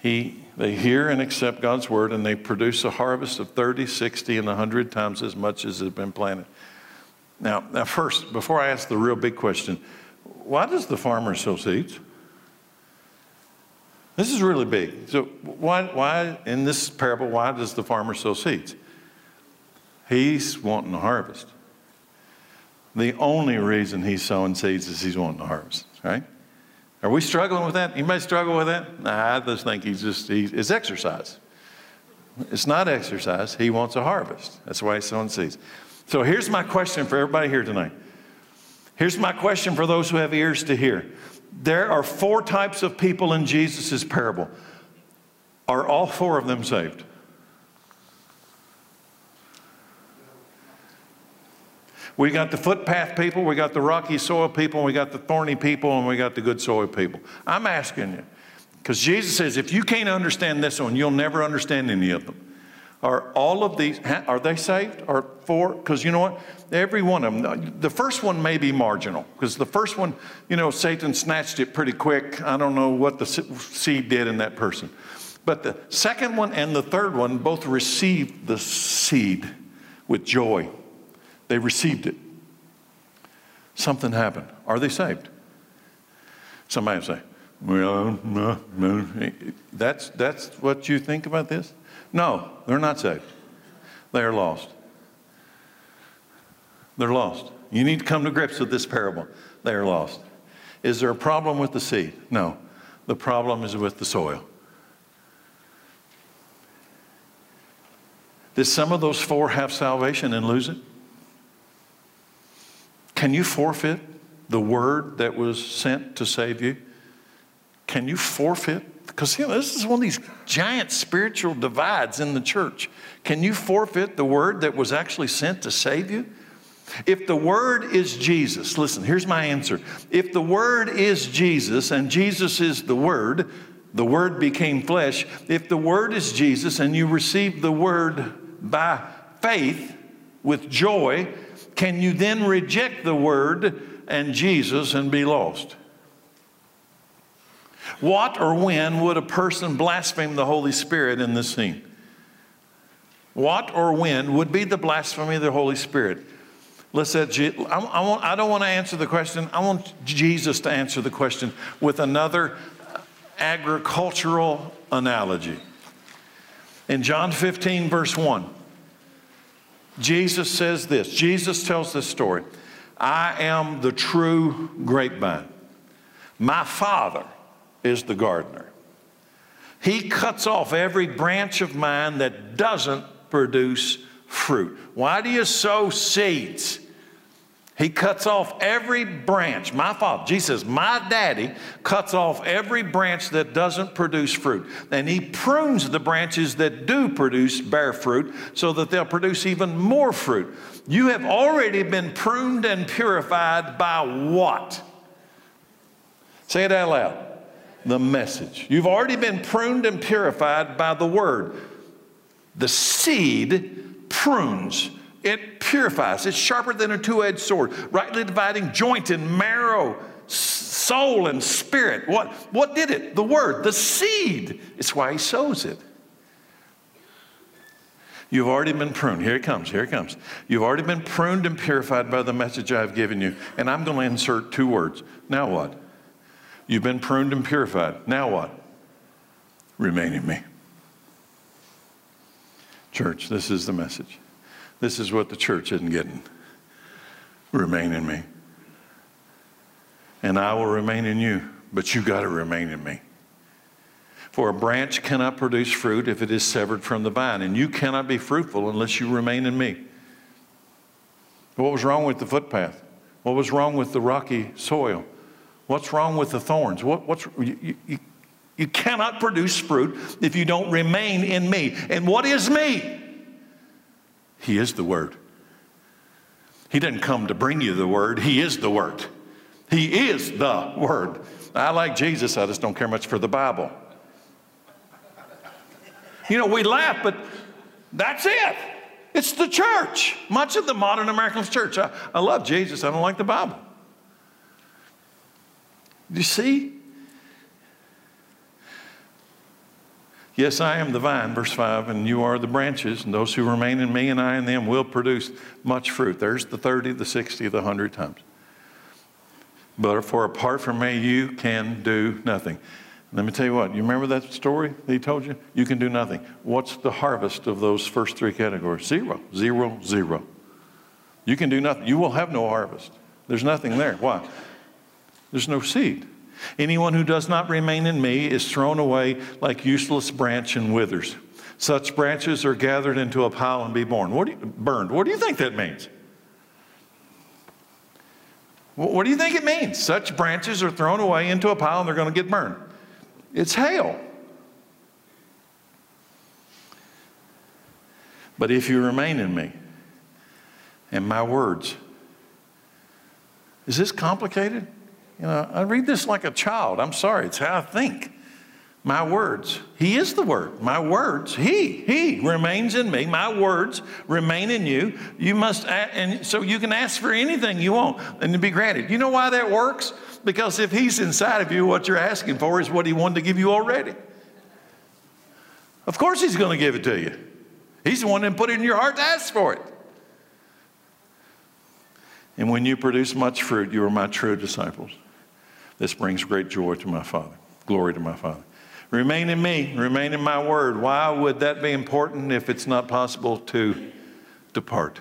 He, they hear and accept God's word and they produce a harvest of 30, 60, and 100 times as much as has been planted. Now, now, first, before I ask the real big question, why does the farmer sow seeds? This is really big. So, why, why in this parable, why does the farmer sow seeds? He's wanting to harvest. The only reason he's sowing seeds is he's wanting to harvest, right? Are we struggling with that? Anybody struggle with that? Nah, I just think he's just, he, it's exercise. It's not exercise. He wants a harvest. That's why he's sowing seeds. So here's my question for everybody here tonight. Here's my question for those who have ears to hear. There are four types of people in Jesus' parable. Are all four of them saved? We got the footpath people, we got the rocky soil people, we got the thorny people, and we got the good soil people. I'm asking you, because Jesus says, if you can't understand this one, you'll never understand any of them. Are all of these, are they saved? Are four? Because you know what? Every one of them. The first one may be marginal, because the first one, you know, Satan snatched it pretty quick. I don't know what the seed did in that person. But the second one and the third one both received the seed with joy. They received it. Something happened. Are they saved? Somebody say, well. That's, that's what you think about this? No, they're not saved. They are lost. They're lost. You need to come to grips with this parable. They are lost. Is there a problem with the seed? No. The problem is with the soil. Did some of those four have salvation and lose it? Can you forfeit the word that was sent to save you? Can you forfeit? Because you know, this is one of these giant spiritual divides in the church. Can you forfeit the word that was actually sent to save you? If the word is Jesus, listen, here's my answer. If the word is Jesus and Jesus is the word, the word became flesh. If the word is Jesus and you receive the word by faith with joy, can you then reject the word and Jesus and be lost? What or when would a person blaspheme the Holy Spirit in this scene? What or when would be the blasphemy of the Holy Spirit? Let's I, want, I don't want to answer the question. I want Jesus to answer the question with another agricultural analogy. In John 15, verse 1, Jesus says this Jesus tells this story I am the true grapevine. My Father is the gardener. He cuts off every branch of mine that doesn't produce fruit. Why do you sow seeds? He cuts off every branch. My father, Jesus my daddy cuts off every branch that doesn't produce fruit. And he prunes the branches that do produce, bear fruit, so that they'll produce even more fruit. You have already been pruned and purified by what? Say it out loud. The message. You've already been pruned and purified by the word. The seed prunes it purifies. It's sharper than a two edged sword, rightly dividing joint and marrow, soul and spirit. What, what did it? The word, the seed. It's why he sows it. You've already been pruned. Here it comes. Here it comes. You've already been pruned and purified by the message I've given you. And I'm going to insert two words. Now what? You've been pruned and purified. Now what? Remain in me. Church, this is the message. This is what the church isn't getting. Remain in me. And I will remain in you, but you got to remain in me. For a branch cannot produce fruit if it is severed from the vine, and you cannot be fruitful unless you remain in me. What was wrong with the footpath? What was wrong with the rocky soil? What's wrong with the thorns? What, what's, you, you, you cannot produce fruit if you don't remain in me. And what is me? He is the Word. He didn't come to bring you the Word, He is the Word. He is the Word. I like Jesus, I just don't care much for the Bible. You know, we laugh, but that's it. It's the church. Much of the modern American church. I, I love Jesus, I don't like the Bible. You see? Yes, I am the vine, verse 5, and you are the branches, and those who remain in me and I in them will produce much fruit. There's the 30, the 60, the 100 times. But for apart from me, you can do nothing. Let me tell you what, you remember that story that he told you? You can do nothing. What's the harvest of those first three categories? Zero, zero, zero. You can do nothing. You will have no harvest. There's nothing there. Why? There's no seed. Anyone who does not remain in me is thrown away like useless branch and withers. Such branches are gathered into a pile and be born. What you, burned. What do you think that means? What do you think it means? Such branches are thrown away into a pile and they're going to get burned. It's hail. But if you remain in me and my words, is this complicated? You know, I read this like a child. I'm sorry, it's how I think. My words. He is the word. My words. He, he remains in me. My words remain in you. You must, ask, and so you can ask for anything you want and to be granted. You know why that works? Because if he's inside of you, what you're asking for is what he wanted to give you already. Of course, he's going to give it to you. He's the one that put it in your heart to ask for it. And when you produce much fruit, you are my true disciples. This brings great joy to my Father, glory to my Father. Remain in me, remain in my word. Why would that be important if it's not possible to depart?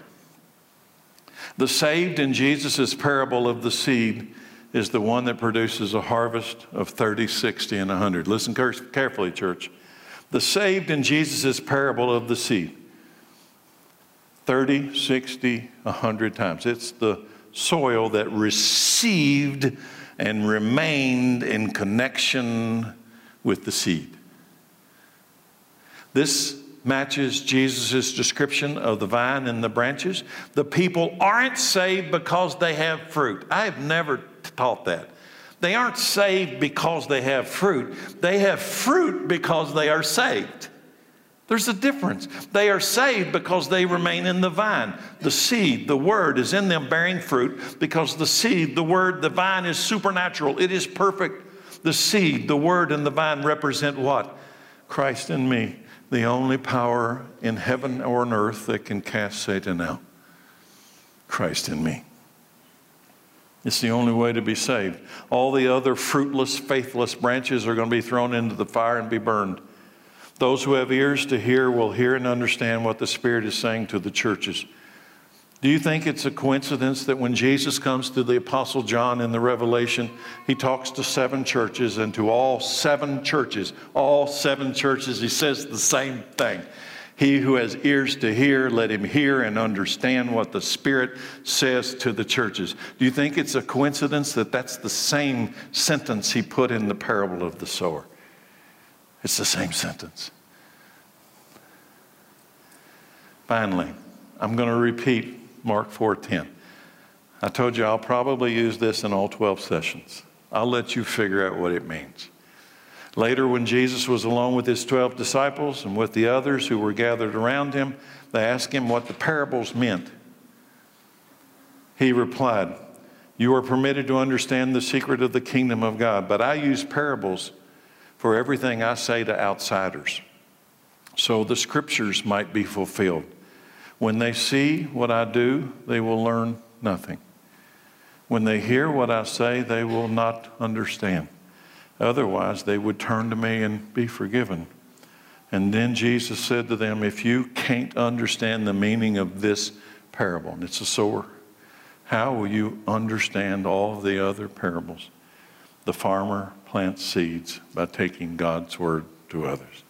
The saved in Jesus' parable of the seed is the one that produces a harvest of 30, 60, and 100. Listen carefully, church. The saved in Jesus' parable of the seed 30, 60, 100 times. It's the soil that received and remained in connection with the seed. This matches Jesus' description of the vine and the branches. The people aren't saved because they have fruit. I have never taught that. They aren't saved because they have fruit, they have fruit because they are saved. There's a difference. They are saved because they remain in the vine. The seed, the word, is in them bearing fruit because the seed, the word, the vine is supernatural. It is perfect. The seed, the word, and the vine represent what? Christ in me, the only power in heaven or on earth that can cast Satan out. Christ in me. It's the only way to be saved. All the other fruitless, faithless branches are going to be thrown into the fire and be burned. Those who have ears to hear will hear and understand what the Spirit is saying to the churches. Do you think it's a coincidence that when Jesus comes to the Apostle John in the Revelation, he talks to seven churches, and to all seven churches, all seven churches, he says the same thing? He who has ears to hear, let him hear and understand what the Spirit says to the churches. Do you think it's a coincidence that that's the same sentence he put in the parable of the sower? It's the same sentence. Finally, I'm going to repeat Mark 4:10. I told you I'll probably use this in all 12 sessions. I'll let you figure out what it means. Later, when Jesus was alone with his 12 disciples and with the others who were gathered around him, they asked him what the parables meant. He replied, You are permitted to understand the secret of the kingdom of God, but I use parables for everything I say to outsiders, so the scriptures might be fulfilled. When they see what I do, they will learn nothing. When they hear what I say, they will not understand. Otherwise, they would turn to me and be forgiven. And then Jesus said to them, If you can't understand the meaning of this parable, and it's a sower, how will you understand all the other parables? The farmer plants seeds by taking God's word to others.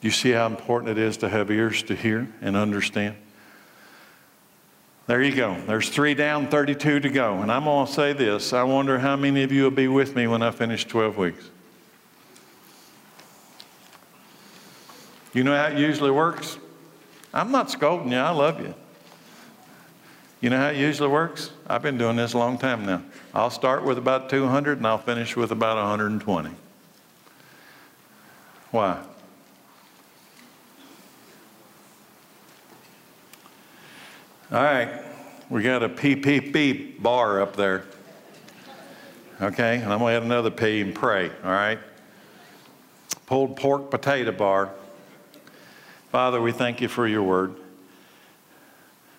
You see how important it is to have ears to hear and understand? There you go. There's three down, 32 to go. And I'm going to say this I wonder how many of you will be with me when I finish 12 weeks. You know how it usually works? I'm not scolding you, I love you. You know how it usually works? I've been doing this a long time now. I'll start with about 200 and I'll finish with about 120. Why? All right, we got a PPP bar up there. Okay, and I'm to add another P and pray, all right? Pulled pork potato bar. Father, we thank you for your word.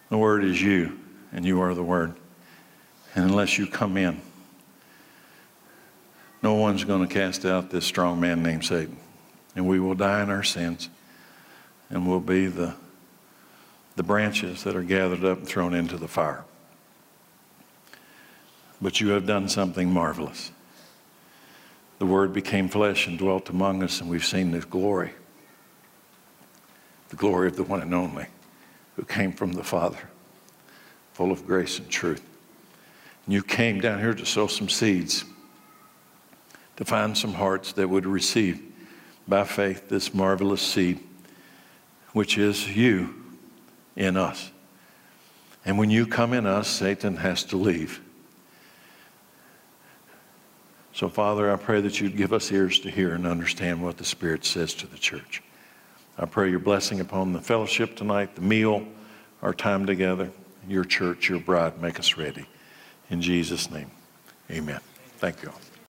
The word is you, and you are the word. And unless you come in, no one's going to cast out this strong man named Satan. And we will die in our sins, and we'll be the the branches that are gathered up and thrown into the fire. But you have done something marvelous. The Word became flesh and dwelt among us, and we've seen His glory the glory of the one and only who came from the Father, full of grace and truth. And you came down here to sow some seeds, to find some hearts that would receive by faith this marvelous seed, which is you in us. And when you come in us, Satan has to leave. So, Father, I pray that you'd give us ears to hear and understand what the Spirit says to the church. I pray your blessing upon the fellowship tonight, the meal, our time together, your church, your bride. Make us ready. In Jesus' name, amen. Thank you.